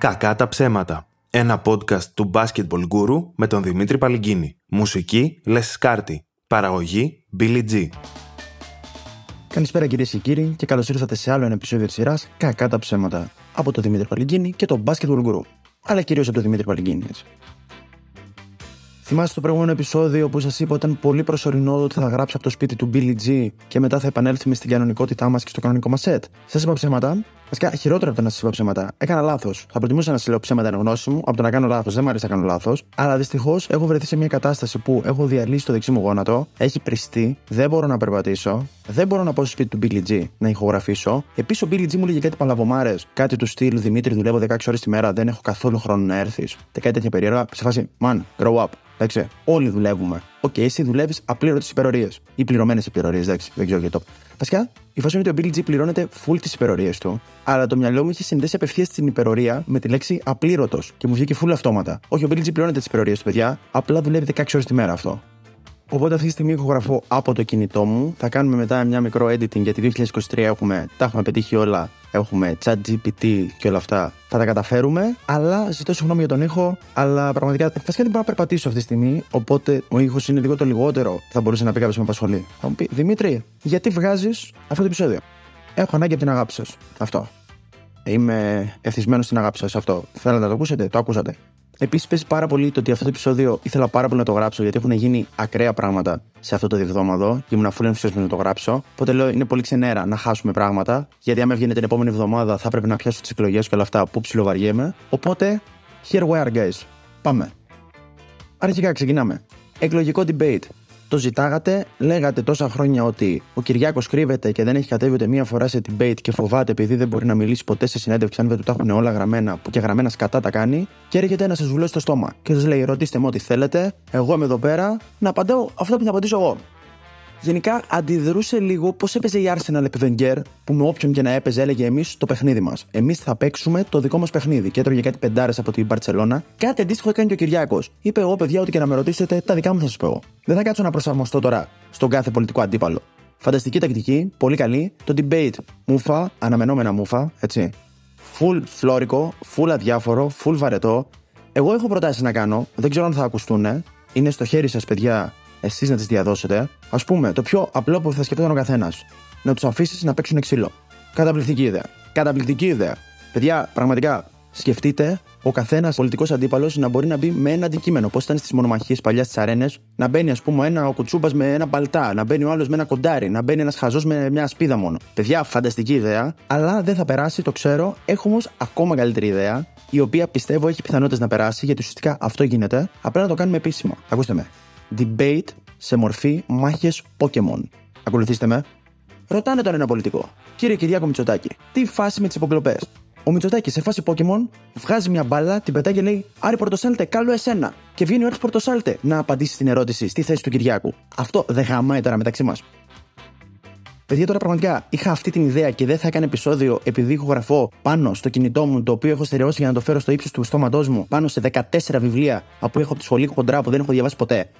Κακά τα ψέματα. Ένα podcast του Basketball Guru με τον Δημήτρη Παλυγκίνη. Μουσική Les Σκάρτη. Παραγωγή Billy G. Καλησπέρα κυρίες και κύριοι και καλώς ήρθατε σε άλλο ένα επεισόδιο της σειράς Κακά τα ψέματα από τον Δημήτρη Παλυγκίνη και τον Basketball Guru. Αλλά κυρίως από τον Δημήτρη Παλυγκίνη, έτσι. Θυμάστε το προηγούμενο επεισόδιο που σας είπα ότι ήταν πολύ προσωρινό ότι θα γράψω από το σπίτι του Billy G και μετά θα επανέλθουμε στην κανονικότητά μας και στο κανονικό μας set. Σας είπα ψέματα. Βασικά, χειρότερα από το να σας είπα ψέματα. Έκανα λάθος. Θα προτιμούσα να σας λέω ψέματα εν γνώση μου από το να κάνω λάθος. Δεν μου αρέσει να κάνω λάθος. Αλλά δυστυχώς έχω βρεθεί σε μια κατάσταση που έχω διαλύσει το δεξί μου γόνατο, έχει πρηστεί, δεν μπορώ να περπατήσω, δεν μπορώ να πάω στο σπίτι του Billy G να ηχογραφήσω. Επίσης, ο Billy G μου 'λεγε κάτι παλαβομάρες, κάτι του στυλ Δημήτρη, δουλεύω 16 ώρες τη μέρα, δεν έχω καθόλου χρόνο να έρθεις. Και κάτι τέτοια περίεργα. Σε φάση, man, grow up. Εντάξει, όλοι δουλεύουμε. Ok, okay, εσύ δουλεύεις απλήρωτες υπερορίες. Ή πληρωμένες υπερορίες, εντάξει, δεν ξέρω γιατί το. Βασικά, η φάση είναι ότι ο Billy G πληρώνεται full τις υπερορίες του, αλλά το μυαλό μου είχε συνδέσει απευθείας την υπερορία με τη λέξη απλήρωτος και μου βγήκε full αυτόματα. Όχι, ο Billy G πληρώνεται τις υπερορίες του, παιδιά, απλά δουλεύει 16 ώρες τη μέρα αυτό. Οπότε αυτή τη στιγμή ηχογραφώ από το κινητό μου. Θα κάνουμε μετά μια μικρό editing γιατί 2023 έχουμε, τα έχουμε πετύχει όλα. Έχουμε chat GPT και όλα αυτά. Θα τα καταφέρουμε. Αλλά ζητώ συγγνώμη για τον ήχο. Αλλά πραγματικά φασικά δεν μπορώ να περπατήσω αυτή τη στιγμή. Οπότε ο ήχος είναι λίγο το λιγότερο. Θα μπορούσε να πει κάποιος με απασχολεί. Θα μου πει Δημήτρη, γιατί βγάζεις αυτό το επεισόδιο; Έχω ανάγκη από την αγάπη σας. Αυτό. Είμαι εθισμένο στην αγάπη σας. Αυτό. Θέλετε να το ακούσετε, το ακούσατε. Επίσης, παίζει πάρα πολύ το ότι αυτό το επεισόδιο ήθελα πάρα πολύ να το γράψω γιατί έχουν γίνει ακραία πράγματα σε αυτό το διεβδόμαδο και ήμουν αφού ενθουσιασμένος να το γράψω. Οπότε λέω είναι πολύ ξενέρα να χάσουμε πράγματα. Γιατί άμα έβγαινε την επόμενη εβδομάδα θα πρέπει να πιάσω τις εκλογές και όλα αυτά που ψιλοβαριέμαι. Οπότε, here we are, guys. Πάμε. Αρχικά ξεκινάμε. Εκλογικό debate. Το ζητάγατε, λέγατε τόσα χρόνια ότι ο Κυριάκος κρύβεται και δεν έχει κατέβει ούτε μία φορά σε debate και φοβάται επειδή δεν μπορεί να μιλήσει ποτέ σε συνέντευξη αν δεν του τα έχουν όλα γραμμένα, που και γραμμένα σκατά τα κάνει, και έρχεται να σα βουλώσει το στόμα και σας λέει: Ρωτήστε με ό,τι θέλετε, εγώ είμαι εδώ πέρα να απαντάω αυτό που θα απαντήσω εγώ γενικά αντιδρούσε λίγο πώς έπαιζε η Arsenal επί Wenger, που με όποιον και να έπαιζε έλεγε εμείς το παιχνίδι μας. Εμείς θα παίξουμε το δικό μας παιχνίδι. Και έτρωγε κάτι πεντάρες από την Παρσελώνα. Κάτι αντίστοιχο έκανε και ο Κυριάκος. Είπε εγώ, παιδιά, ό,τι και να με ρωτήσετε, τα δικά μου θα σας πω. Δεν θα κάτσω να προσαρμοστώ τώρα στον κάθε πολιτικό αντίπαλο. Φανταστική τακτική, πολύ καλή. Το debate, μουφα, αναμενόμενα μουφα, έτσι. Full φλόρικο, full αδιάφορο, full βαρετό. Εγώ έχω προτάσεις να κάνω, δεν ξέρω αν θα ακουστούν. Είναι στο χέρι σας, παιδιά, εσείς να τις διαδώσετε. Α πούμε, το πιο απλό που θα σκεφτόταν ο καθένας. Να τους αφήσεις να παίξουν ξύλο. Καταπληκτική ιδέα. Καταπληκτική ιδέα. Παιδιά, πραγματικά, σκεφτείτε ο καθένας πολιτικός αντίπαλος να μπορεί να μπει με ένα αντικείμενο. Πώς ήταν στις μονομαχίες παλιάς στι αρένες, να μπαίνει, ας πούμε, ένα ο κουτσούμπας με ένα παλτά, να μπαίνει ο άλλος με ένα κοντάρι, να μπαίνει ένας χαζός με μια σπίδα μόνο. Παιδιά, φανταστική ιδέα, αλλά δεν θα περάσει, το ξέρω. Έχω όμως ακόμα καλύτερη ιδέα, η οποία πιστεύω έχει πιθανότητες να περάσει, γιατί ουσιαστικά αυτό γίνεται. Απλά να το κάνουμε επίσημα. Ακούστε με debate σε μορφή μάχες Pokémon. Ακολουθήστε με. Ρωτάνε τον ένα πολιτικό. Κύριε Κυριάκο Μητσοτάκη, τι φάση με τις υποκλοπές; Ο Μητσοτάκης σε φάση Pokémon βγάζει μια μπάλα, την πετάει και λέει Άρη Πορτοσάλτε, καλό εσένα. Και βγαίνει ο Άρης Πορτοσάλτε να απαντήσει στην ερώτηση στη θέση του Κυριάκου. Αυτό δεν γαμάει τώρα μεταξύ μας. Παιδιά, τώρα πραγματικά είχα αυτή την ιδέα και δεν θα έκανε επεισόδιο επειδή ηχογραφώ πάνω στο κινητό μου, το οποίο έχω στερεώσει για να το φέρω στο ύψος του στόματός μου, πάνω σε 14 βιβλία από που έχω από τη σχολή χοντρά που δεν έχω διαβάσει ποτέ.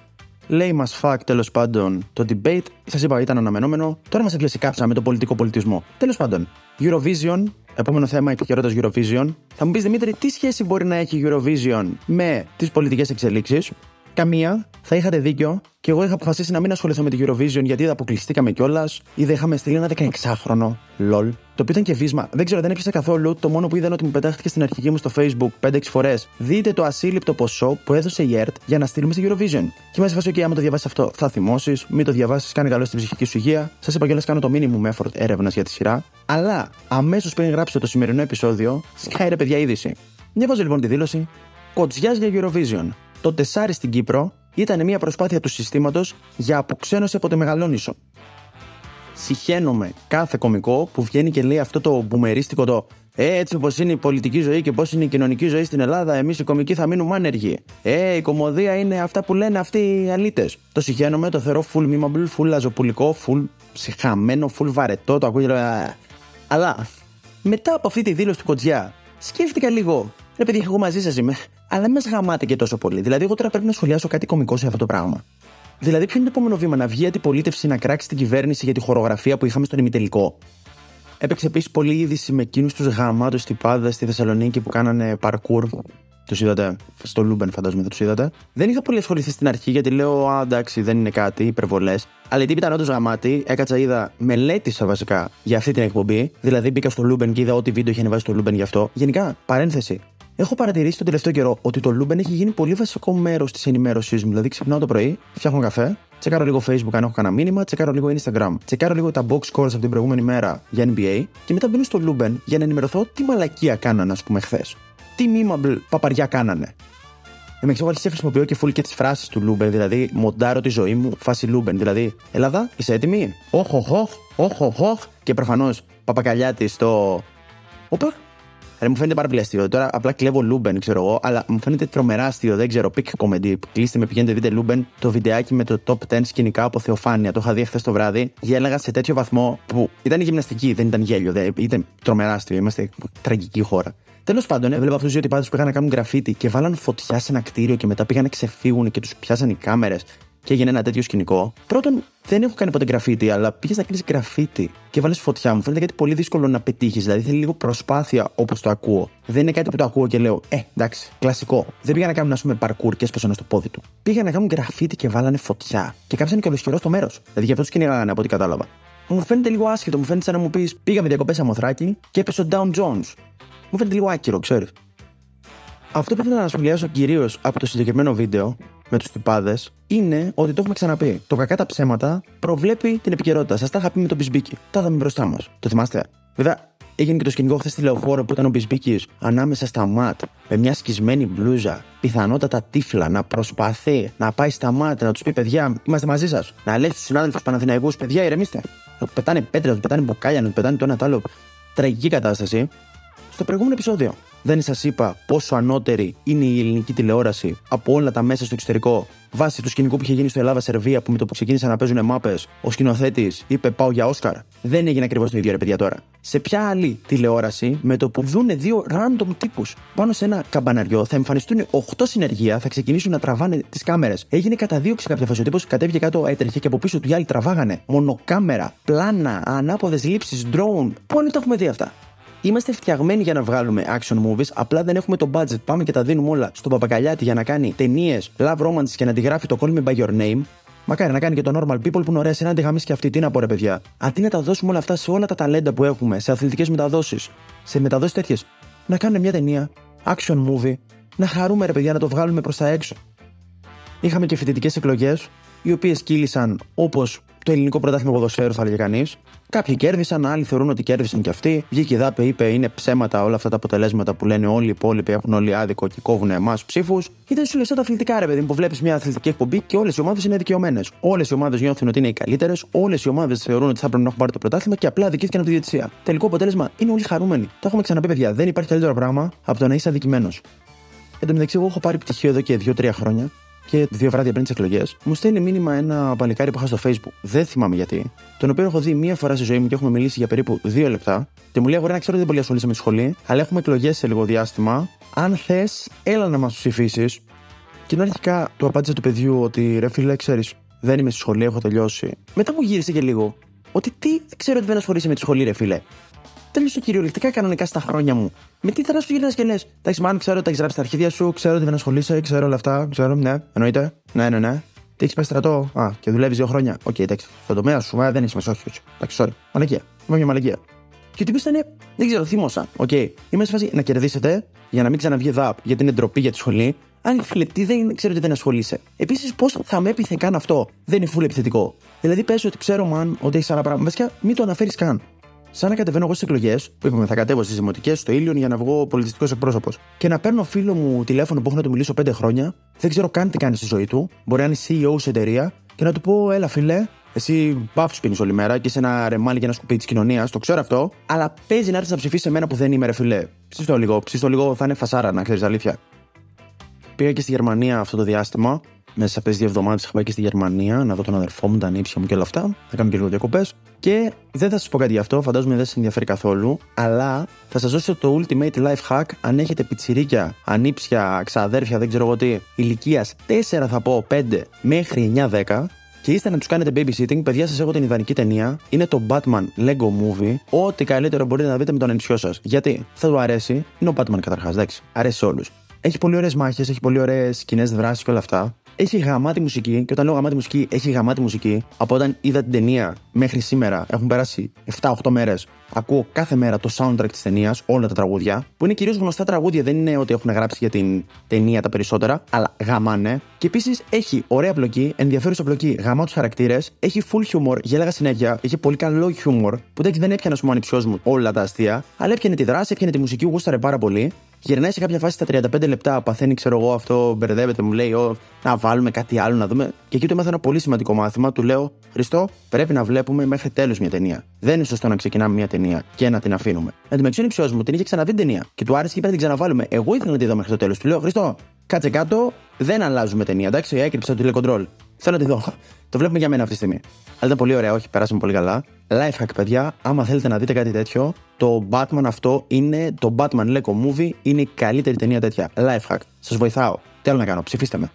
Λέει μας fuck τέλος πάντων το debate. Σας είπα ήταν αναμενόμενο. Τώρα μας έπιασε κάψα με το πολιτικό πολιτισμό. Τέλος πάντων, Eurovision, επόμενο θέμα επικαιρότητα Eurovision. Θα μου πεις Δημήτρη, τι σχέση μπορεί να έχει Eurovision με τις πολιτικές εξελίξεις; Καμία, θα είχατε δίκιο και εγώ είχα αποφασίσει να μην ασχοληθώ με τη Eurovision γιατί δεν αποκλειστήκαμε κιόλας ή δεν είχαμε στείλει ένα 16χρονο. LOL. Το οποίο ήταν και βίσμα. Δεν ξέρω, δεν έπιασα καθόλου. Το μόνο που είδα ότι μου πετάχτηκε στην αρχική μου στο Facebook 5-6 φορές. Δείτε το ασύλληπτο ποσό που έδωσε η ΕΡΤ για να στείλουμε στη Eurovision. Και μέσα σε και άμα το διαβάσεις αυτό, θα θυμώσεις, μην το διαβάσεις, κάνει καλό στην ψυχική σου υγεία. Σας είπα κιόλας κάνω το minimum effort έρευνας για τη σειρά. Αλλά αμέσως πριν γράψω το σημερινό επεισόδιο, σκάει ρε παιδιά είδηση. Διαβάζω λοιπόν τη δήλωση. Κοτζιάς για Eurovision. Το τεσάρι στην Κύπρο ήταν μια προσπάθεια του συστήματος για αποξένωση από το Μεγαλόνισο. Συχαίνομαι κάθε κομικό που βγαίνει και λέει αυτό το μπουμερίστικο το ε, έτσι όπως είναι η πολιτική ζωή και πώς είναι η κοινωνική ζωή στην Ελλάδα, εμείς οι κομικοί θα μείνουμε άνεργοι. Ε, η κομμωδία είναι αυτά που λένε αυτοί οι αλήτες. Το συχαίνομαι, το θεωρώ full memeable, full λαζοπουλικό, full ψυχωμένο, full βαρετό, το ακούγεται. Αλλά μετά από αυτή τη δήλωση του Κοτζιά, σκέφτηκα λίγο. Ρε παιδιά, εγώ μαζί σας είμαι αλλά δεν μας γαμάτε και τόσο πολύ. Δηλαδή, εγώ τώρα πρέπει να σχολιάσω κάτι κωμικό σε αυτό το πράγμα. Δηλαδή, ποιο είναι το επόμενο βήμα, να βγει αντιπολίτευση να κράξει την κυβέρνηση για τη χορογραφία που είχαμε στον ημιτελικό; Έπαιξε επίσης πολλή είδηση με εκείνους τους γαμάτους τυπάδες στη Θεσσαλονίκη που κάνανε parkour. Τους είδατε; Στο Λούμπεν, φαντάζομαι δεν τους είδατε; Δεν είχα πολύ ασχοληθεί στην αρχή γιατί λέω, Α, εντάξει, δεν είναι κάτι, υπερβολές. Αλλά οι τύποι ήταν όντως γαμάτοι. Έκατσα, είδα, μελέτησα βασικά για αυτή την εκπομπή. Δηλαδή μπήκα στο Λούμπεν και είδα ό,τι βίντεο είχε ανεβάσει στο Λούμπεν γι' αυτό. Γενικά, παρένθεση. Έχω παρατηρήσει τον τελευταίο καιρό ότι το Λούμπεν έχει γίνει πολύ βασικό μέρος της ενημέρωσής μου. Δηλαδή, ξυπνάω το πρωί, φτιάχνω καφέ, τσεκάρω λίγο Facebook αν έχω κανένα μήνυμα, τσεκάρω λίγο Instagram, τσεκάρω λίγο τα box scores από την προηγούμενη μέρα για NBA και μετά μπαίνω στο Λούμπεν για να ενημερωθώ τι μαλακία κάνανε, ας πούμε, χθες. Τι memeable παπαριά κάνανε. Είμαι ξέρω, αρχίσει να χρησιμοποιώ και full και τις φράσεις του Λούμπεν, δηλαδή μοντάρω τη ζωή μου φάση Λούμπεν. Δηλαδή, Ελλάδα, είσαι έτοιμη; Οχ, οχ, οχ, οχ, οχ, και προφανώς παπακαλιάτη στο. Όπα, Ρε, μου φαίνεται πάρα πολύ αστείο. Τώρα απλά κλέβω Λούμπεν, ξέρω εγώ, αλλά μου φαίνεται τρομερά αστείο. Δεν ξέρω. Peak comedy. Κλείστε με, πηγαίνετε, δείτε Λούμπεν το βιντεάκι με το top 10 σκηνικά από Θεοφάνεια. Το είχα δει χθες το βράδυ. Γέλαγα σε τέτοιο βαθμό που ήταν γυμναστική, δεν ήταν γέλιο. Δεν, ήταν τρομερά αστείο. Είμαστε τραγική χώρα. Τέλος πάντων, έβλεπα αυτούς τους δύο τυπάδες που πήγαν να κάνουν γραφίτι και βάλαν φωτιά σε ένα κτίριο και μετά πήγαν να ξεφύγουν και τους πιάσαν οι κάμερες και έγινε ένα τέτοιο σκηνικό. Πρώτον, δεν έχω κάνει ποτέ γραφίτι, αλλά πήγες να κάνεις γραφίτι και βάλεις φωτιά, μου φαίνεται κάτι πολύ δύσκολο να πετύχεις. Δηλαδή θέλει λίγο προσπάθεια όπως το ακούω. Δεν είναι κάτι που το ακούω και λέω, Ε, εντάξει, κλασικό. Δεν πήγαν να κάνουν, ας πούμε, parkour και έσπασαν το πόδι τους. Πήγαν να κάνουν γραφίτι και βάλανε φωτιά. Και κάψανε και ολοσχερώς το μέρος. Δηλαδή γι' αυτό κυνηγάγανε από ό,τι κατάλαβα. Μου φαίνεται λίγο άσχετο, μου φαίνεται σαν να μου πεις Πήγαμε διακοπές σε Μοθράκι και έπεσε ο Down Jones. Μου φαίνεται λίγο άκυρο, ξέρεις. Αυτό που ήθελα να σχολιάσω κυρίως από το συγκεκριμένο βίντεο με τους τυπάδες είναι ότι το έχουμε ξαναπεί. Το κακά τα ψέματα προβλέπει την επικαιρότητα. Σας τα είχα πει με τον Μπισμπίκη. Τα είδαμε μπροστά μας. Το θυμάστε; Βέβαια, έγινε και το σκηνικό χθες στη λεωφόρο που ήταν ο Μπισμπίκης ανάμεσα στα ματ με μια σκισμένη μπλούζα. Πιθανότατα τύφλα να προσπαθεί να πάει στα ματ να τους πει: Παιδιά, είμαστε μαζί σας. Να λέει στους συνάδελφους Παναθηναϊκούς, παιδιά, ηρεμήστε. Να πετάνε πέτρε, να πετάνε μπουκάλια, να πετάνε το ένα το άλλο. Τραγική κατάσταση. Στο προηγούμενο επεισόδιο δεν σας είπα πόσο ανώτερη είναι η ελληνική τηλεόραση από όλα τα μέσα στο εξωτερικό βάσει του σκηνικού που είχε γίνει στο Ελλάδα-Σερβία που με το που ξεκίνησαν να παίζουν μάπες, ο σκηνοθέτης είπε Πάω για Όσκαρ. Δεν έγινε ακριβώς το ίδιο, ρε παιδιά τώρα. Σε ποια άλλη τηλεόραση με το που δούνε δύο random τύπους πάνω σε ένα καμπαναριό θα εμφανιστούν 8 συνεργεία, θα ξεκινήσουν να τραβάνε τις κάμερες. Έγινε καταδίωξη κάποια φάση. Ο τύπο κατέβηκε κάτω, έτρεχε και από πίσω του οι άλλοι τραβάγανε. Μονοκάμερα, πλάνα, ανάποδες λήψεις, drone. Πού το έχουμε δει αυτά; Είμαστε φτιαγμένοι για να βγάλουμε action movies, απλά δεν έχουμε το budget. Πάμε και τα δίνουμε όλα στον Παπακαλιάτη για να κάνει ταινίες, love romance και να τη γράφει το Call Me By Your Name. Μακάρι να κάνει και το normal people που είναι ωραία σε να τη γαμίσει και αυτή. Τι να πω, ρε παιδιά. Αντί να τα δώσουμε όλα αυτά σε όλα τα ταλέντα που έχουμε, σε αθλητικές μεταδόσεις, σε μεταδόσεις τέτοιες, να κάνουμε μια ταινία, action movie, να χαρούμε, ρε παιδιά, να το βγάλουμε προς τα έξω. Είχαμε και φοιτητικές εκλογές, οι οποίες κύλησαν όπως το ελληνικό πρωτάθλημα ποδοσφαίρου, θα έλεγε κανείς. Κάποιοι κέρδισαν, άλλοι θεωρούν ότι κέρδισαν κι αυτοί. Βγήκε η ΔΑΠΕ, είπε είναι ψέματα όλα αυτά τα αποτελέσματα που λένε όλοι οι υπόλοιποι έχουν όλοι άδικο και κόβουν εμάς ψήφους. Ήταν σου λες τα αθλητικά, ρε παιδί που βλέπεις μια αθλητική εκπομπή και όλες οι ομάδες είναι δικαιωμένες. Όλες οι ομάδες νιώθουν ότι είναι οι καλύτερες, όλες οι ομάδες θεωρούν ότι θα πρέπει να έχουν πάρει το πρωτάθλημα και απλά αδικήθηκαν από τη διαιτησία. Τελικό αποτέλεσμα είναι όλοι χαρούμενοι. Το έχουμε ξαναπεί, παιδιά. Δεν υπάρχει καλύτερο πράγμα από το να είσαι αδικημένος. Εν τω μεταξύ, εγώ έχω πάρει πτυχίο εδώ και 2-3 χρόνια και δύο βράδια πριν τις εκλογές, μου στέλνει μήνυμα ένα παλικάρι που είχα στο Facebook. Δεν θυμάμαι γιατί. Τον οποίο έχω δει μία φορά στη ζωή μου και έχουμε μιλήσει για περίπου δύο λεπτά. Και μου λέει: Αγορά, ξέρω ότι δεν πολύ ασχολείσαι με τη σχολή, αλλά έχουμε εκλογές σε λίγο διάστημα. Αν θες, έλα να μας ψηφίσει. Και να αρχικά του απάντησε του παιδιού ότι ρε φίλε, ξέρεις, δεν είμαι στη σχολή, έχω τελειώσει. Μετά μου γύρισε και λίγο. Ότι τι, δεν ξέρω ότι δεν ασχολείσαι με τη σχολή, ρε φίλε τέλειωσε κυριολεκτικά κανονικά στα χρόνια μου. Με τι θα σου γυρνάς και λες. Εντάξει, μάλλον ξέρω ότι τα έχεις γράψει τα αρχίδια σου, ξέρω ότι δεν ασχολείσαι, ξέρω όλα αυτά, ξέρω, ναι, εννοείται. Ναι, ναι, ναι. Τι έχεις πάει στρατό, Α, και δουλεύεις δύο χρόνια. Οκέι, okay, εντάξει, στον τομέα σου, α, δεν έχει μέσα, όχι, όχι. Εντάξει, sorry. Μαλακία. Είμαι μια μαλακία. Και ο τύπος ήταν, δεν ξέρω, θύμωσα. Οκέι, okay. είμαι σε φάση να κερδίσετε για να μην ξαναβγεί ΔΑΠ, γιατί είναι ντροπή για τη σχολή. Α ρε φίλε, τι, δεν ξέρω ότι δεν ασχολείσαι. Επίσης, πώς θα με έπειθε καν αυτό. Δεν είναι φούλε επιθετικό. Δηλαδή, πες ότι ξέρω, man, ότι έχεις άλλα πράγματα. Βασικά, μην το αναφέρεις καν σαν να κατεβαίνω εγώ στις εκλογές, που είπαμε θα κατέβω στις δημοτικές, στο Ίλιον για να βγω πολιτιστικός εκπρόσωπος. Και να παίρνω φίλο μου τηλέφωνο που έχω να του μιλήσω 5 χρόνια, δεν ξέρω καν τι κάνει στη ζωή του, μπορεί να είναι CEO σε εταιρεία, και να του πω, έλα φίλε, εσύ μπαφ πίνεις όλη μέρα και είσαι ένα ρεμάλι για ένα σκουπί της κοινωνίας, το ξέρω αυτό, αλλά παίζει να έρθεις να ψηφίσεις εμένα που δεν είμαι ρε φιλέ. Ψήστο λίγο, ψήστο λίγο, θα είναι φασάρα να ξέρεις αλήθεια. Πήγα και στη Γερμανία αυτό το διάστημα μέσα σε αυτές τις δύο εβδομάδες είχα πάει και στη Γερμανία να δω τον αδερφό μου, τα ανήψια μου και όλα αυτά. Θα κάνουμε και λίγο διακοπέ. Και δεν θα σας πω κάτι γι' αυτό, φαντάζομαι δεν σας ενδιαφέρει καθόλου. Αλλά θα σας δώσω το ultimate life hack αν έχετε πιτσιρίκια, ανήψια, ξαδέρφια, δεν ξέρω εγώ τι, ηλικίας 4 θα πω 5 μέχρι 9-10. και είστε να τους κάνετε babysitting, παιδιά σας έχω την ιδανική ταινία. Είναι το Batman Lego Movie. Ό,τι καλύτερο μπορείτε να δείτε με τον ενισιό σας. Γιατί θα του αρέσει. Είναι ο Batman καταρχάς, εντάξει. Αρέσει σε όλους. Έχει πολύ ωραίες μάχες, έχει πολύ ωραίες σκηνές δράσης και όλα αυτά. Έχει γαμάτη μουσική, και όταν λέω γαμάτη μουσική, έχει γαμάτη μουσική. Από όταν είδα την ταινία μέχρι σήμερα, έχουν περάσει 7-8 μέρες. Ακούω κάθε μέρα το soundtrack της ταινίας, όλα τα τραγούδια, που είναι κυρίως γνωστά τραγούδια, δεν είναι ότι έχουν γράψει για την ταινία τα περισσότερα, αλλά γαμάνε. Και επίσης έχει ωραία πλοκή, ενδιαφέρουσα πλοκή, γαμά τους χαρακτήρες, έχει full humor, γέλαγα συνέχεια, έχει πολύ καλό humor, που δεν έπιανε ο ανυψιό μου όλα τα αστεία, αλλά έπιανε τη δράση, έπιανε τη μουσική, γούσταρε πάρα πολύ. Γυρνάει σε κάποια φάση στα 35 λεπτά, παθαίνει, ξέρω εγώ, αυτό, μπερδεύεται, μου λέει, Ω, να βάλουμε κάτι άλλο να δούμε. Και εκεί του έμαθα ένα πολύ σημαντικό μάθημα. Του λέω, Χριστό, πρέπει να βλέπουμε μέχρι τέλου μια ταινία. Δεν είναι σωστό να ξεκινάμε μια ταινία και να την αφήνουμε. Εν τω μεταξύ, ο μου την είχε ξαναδεί την ταινία και του άρεσε και είπε να την ξαναβάλουμε. Εγώ ήθελα να τη δω μέχρι το τέλος. Του λέω, Χριστό, κάτσε κάτω, δεν αλλάζουμε ταινία, εντάξει, έκρυψα το τηλεκοντρόλ. Θέλω να τη δω. Το βλέπουμε για μένα αυτή τη στιγμή. Αλλά ήταν πολύ ωραία, όχι, περάσαμε πολύ καλά. Life hack, παιδιά, άμα θέλετε να δείτε κάτι τέτοιο, το Batman αυτό είναι το Batman Lego Movie, είναι η καλύτερη ταινία τέτοια. Life hack. Σας βοηθάω. Τι άλλο να κάνω, ψηφίστε με.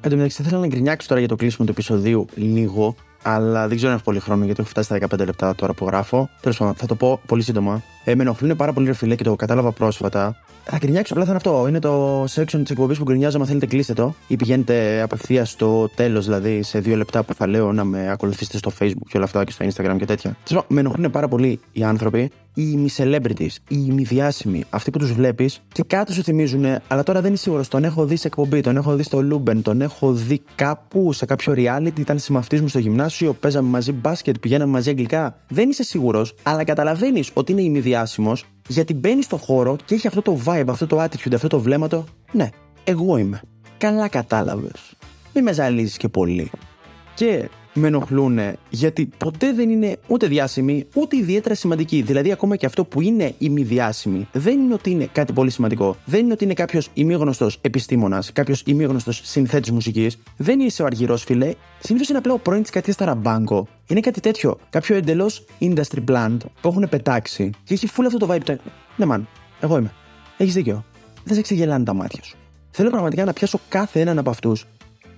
Εν τω μεταξύ, θέλω να γκρινιάξω τώρα για το κλείσιμο του επεισοδίου λίγο, αλλά δεν ξέρω αν έχω πολύ χρόνο γιατί έχω φτάσει στα 15 λεπτά τώρα που γράφω. Τέλος πάντων, θα το πω πολύ σύντομα. Ε, με ενοχλούν πάρα πολύ ρε φίλε και το κατάλαβα πρόσφατα. Θα γκρινιάξω, απλά θα είναι αυτό. Είναι το section της εκπομπής που γκρινιάζω. Αν θέλετε, κλείστε το. Ή πηγαίνετε απευθείας στο τέλος, δηλαδή σε δύο λεπτά που θα λέω να με ακολουθήσετε στο Facebook και όλα αυτά και στο Instagram και τέτοια. Με ενοχλούν πάρα πολύ οι άνθρωποι οι μη-celebrities, οι μη-διάσημοι, αυτοί που τους βλέπεις και κάτω σου θυμίζουν, αλλά τώρα δεν είμαι σίγουρος. Τον έχω δει σε εκπομπή, τον έχω δει στο Λούμπεν, τον έχω δει κάπου σε κάποιο reality, ήταν συμμαθητή μου στο γυμνάσιο, παίζαμε μαζί μπάσκετ, πηγαίναμε μαζί αγγλικά. Δεν είσαι σίγουρος, αλλά καταλαβαίνεις ότι είναι ημιδιάσημο γιατί μπαίνει στο χώρο και έχει αυτό το vibe, αυτό το attitude, αυτό το βλέμματο. Ναι, εγώ είμαι. Καλά κατάλαβες. Μη με ζαλίζεις και πολύ. Και με ενοχλούν γιατί ποτέ δεν είναι ούτε διάσημοι ούτε ιδιαίτερα σημαντικοί. Δηλαδή, ακόμα και αυτό που είναι ημιδιάσημοι δεν είναι ότι είναι κάτι πολύ σημαντικό. Δεν είναι ότι είναι κάποιος ημίγνωστος επιστήμονας, κάποιος ημίγνωστος συνθέτης μουσικής. Δεν είσαι ο αργυρός φιλέ. Συνήθως είναι απλά ο πρώην της κατία Ταραμπάγκο. Είναι κάτι τέτοιο. Κάποιο εντελώς industry plant που έχουν πετάξει και έχει φούλα αυτό το vibe. Ναι, man, εγώ είμαι. Έχεις δίκιο. Δεν σε ξεγελάνε τα μάτια σου. Θέλω πραγματικά να πιάσω κάθε έναν από αυτούς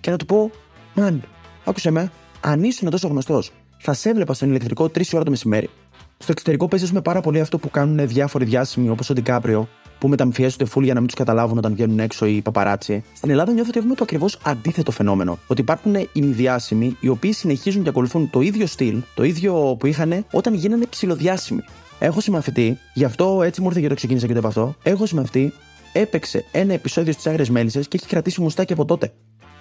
και να του πω, Man, άκουσε με, αν ήσουν τόσο γνωστός, θα σε έβλεπα στον ηλεκτρικό 3 ώρα το μεσημέρι. Στο εξωτερικό παίζεις με πάρα πολύ αυτό που κάνουν διάφοροι διάσημοι όπως ο Ντικάπριο, που μεταμφιέζονται φουλ για να μην τους καταλάβουν όταν βγαίνουν έξω οι παπαράτσι. Στην Ελλάδα νιώθω ότι έχουμε το ακριβώς αντίθετο φαινόμενο. Ότι υπάρχουν ημιδιάσημοι οι οποίοι συνεχίζουν και ακολουθούν το ίδιο στυλ, το ίδιο που είχαν όταν γίνανε ψηλοδιάσημοι. Έχω συμμαθητή, γι' αυτό έτσι μου ήρθε και το ξεκίνησα και το είπα αυτό. Έχω συμμαθητή, έπαιξε ένα επεισόδιο στις Άγριες Μέλισσες και έχει κρατήσει μουστάκι από τότε.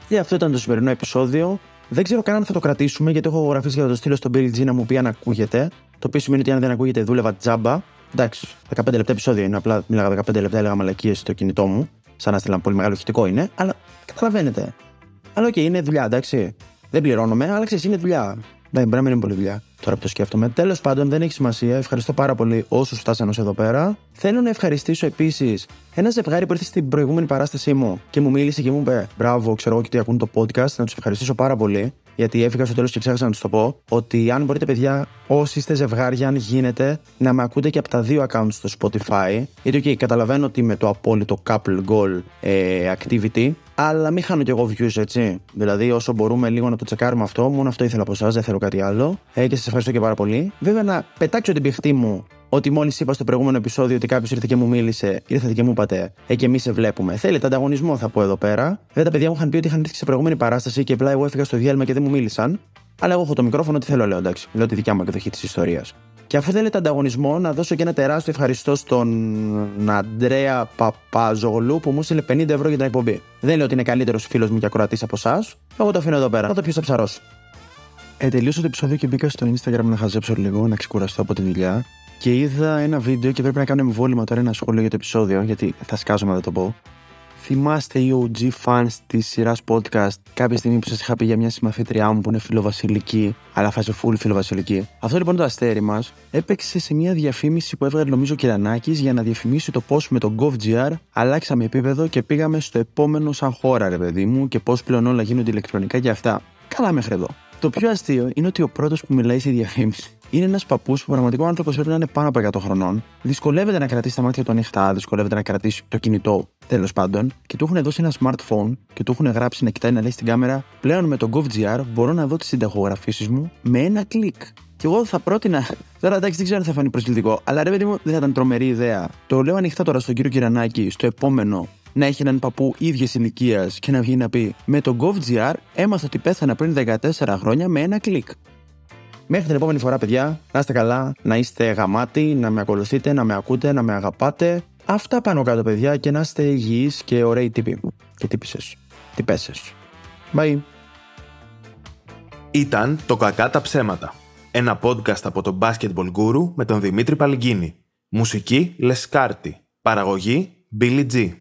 Και αυτό ήταν το σημερινό επεισόδιο. Δεν ξέρω καν αν θα το κρατήσουμε, γιατί έχω γράψει για να το στείλω στον Bill G να μου πει αν ακούγεται. Το οποίο σημαίνει ότι αν δεν ακούγεται, δούλευα τζάμπα. Εντάξει, 15 λεπτά επεισόδιο είναι. Απλά μίλαγα 15 λεπτά, έλεγα μαλακίες στο κινητό μου. Σαν να 'στειλα πολύ μεγάλο ηχητικό είναι, αλλά καταλαβαίνετε. Αλλά οκέι, okay, είναι δουλειά, εντάξει. Δεν πληρώνομαι, αλλά ξέρεις, είναι δουλειά. Δεν μπορεί να μην είναι πολύ δουλειά. Τώρα που το σκέφτομαι. Τέλος πάντων, δεν έχει σημασία. Ευχαριστώ πάρα πολύ όσους φτάσαν ως εδώ πέρα. Θέλω να ευχαριστήσω επίσης ένα ζευγάρι που ήρθε στην προηγούμενη παράστασή μου και μου μίλησε και μου είπε Μπράβο, ξέρω εγώ και τι ακούν το podcast. Να τους ευχαριστήσω πάρα πολύ. Γιατί έφυγα στο τέλος και ξέχασα να τους το πω. Ότι αν μπορείτε, παιδιά, όσοι είστε ζευγάρια, αν γίνεται, να με ακούτε και από τα δύο accounts στο Spotify. Γιατί, OK, καταλαβαίνω ότι είμαι το απόλυτο couple goal ε, activity. Αλλά μην χάνω κι εγώ views, έτσι. Δηλαδή, όσο μπορούμε λίγο να το τσεκάρουμε αυτό, μόνο αυτό ήθελα από εσάς, δεν θέλω κάτι άλλο. Ε, και σας ευχαριστώ και πάρα πολύ. Βέβαια, να πετάξω την πηχτή μου ότι μόλις είπα στο προηγούμενο επεισόδιο ότι κάποιος ήρθε και μου μίλησε, ήρθατε και μου είπατε, Ε, και εμείς σε βλέπουμε. Θέλετε ανταγωνισμό, θα πω εδώ πέρα. Βέβαια, τα παιδιά μου είχαν πει ότι είχαν έρθει σε προηγούμενη παράσταση και απλά εγώ έφυγα στο διάλειμμα και δεν μου μίλησαν. Αλλά εγώ έχω το μικρόφωνο, τι θέλω, λέω εντάξει. Λέω τη δικιά μου εκδοχή της ιστορίας. Και αφού θέλετε ανταγωνισμό, να δώσω και ένα τεράστιο ευχαριστώ στον Αντρέα Παπαζογλου που μου έστειλε 50 ευρώ για την εκπομπή. Δεν λέω ότι είναι καλύτερος φίλος μου και ακροατής από εσάς. Εγώ το αφήνω εδώ πέρα. Θα το πιω ψαρός. Ε, τελείωσα το επεισόδιο και μπήκα στο Instagram να χαζέψω λίγο, να ξεκουραστώ από τη δουλειά. Και είδα ένα βίντεο και πρέπει να κάνω εμβόλυμα τώρα ένα σχόλιο για το επεισόδιο, γιατί θα σκάζω να δεν το πω. Θυμάστε οι OG fans της σειράς podcast κάποια στιγμή που σας είχα πει για μια συμμαθήτριά μου που είναι φιλοβασιλική, αλλά φάση full φιλοβασιλική. Αυτό λοιπόν το αστέρι μας έπαιξε σε μια διαφήμιση που έβγαλε νομίζω ο Κυρανάκης για να διαφημίσει το πώς με τον GovGR αλλάξαμε επίπεδο και πήγαμε στο επόμενο σαν χώρα, ρε παιδί μου, και πώς πλέον όλα γίνονται ηλεκτρονικά και αυτά. Καλά μέχρι εδώ. Το πιο αστείο είναι ότι ο πρώτος που μιλάει στη διαφήμιση είναι ένας παππούς που πραγματικό άνθρωπος πρέπει να είναι πάνω από 100 χρονών. Δυσκολεύεται να κρατήσει τα μάτια του ανοιχτά, δυσκολεύεται να κρατήσει το κινητό τέλος πάντων. Και του έχουν δώσει ένα smartphone και του έχουν γράψει να κοιτάει να λέει στην κάμερα. Πλέον με το GovGR μπορώ να δω τις συνταγογραφήσει μου με ένα κλικ. Και εγώ θα πρότεινα. Τώρα εντάξει, δεν ξέρω αν θα φανεί προσβλητικό, αλλά ρε παιδί μου δεν θα ήταν τρομερή ιδέα. Το λέω ανοιχτά τώρα στον κύριο Κυρανάκη, στο επόμενο να έχει έναν παππού ίδιας ηλικίας και να βγει να πει Με το GovGR έμαθα ότι πέθανα πριν 14 χρόνια με ένα κλικ. Μέχρι την επόμενη φορά, παιδιά, να είστε καλά, να είστε γαμάτοι, να με ακολουθείτε, να με ακούτε, να με αγαπάτε. Αυτά πάνω κάτω, παιδιά, και να είστε υγιείς και ωραίοι τύποι. Και τύπησες. Τυπέσες. Bye. Ήταν το Κακά τα ψέματα. Ένα podcast από τον Basketball Guru με τον Δημήτρη Παλυγκίνη. Μουσική Λεσκάρτη. Παραγωγή Billy G.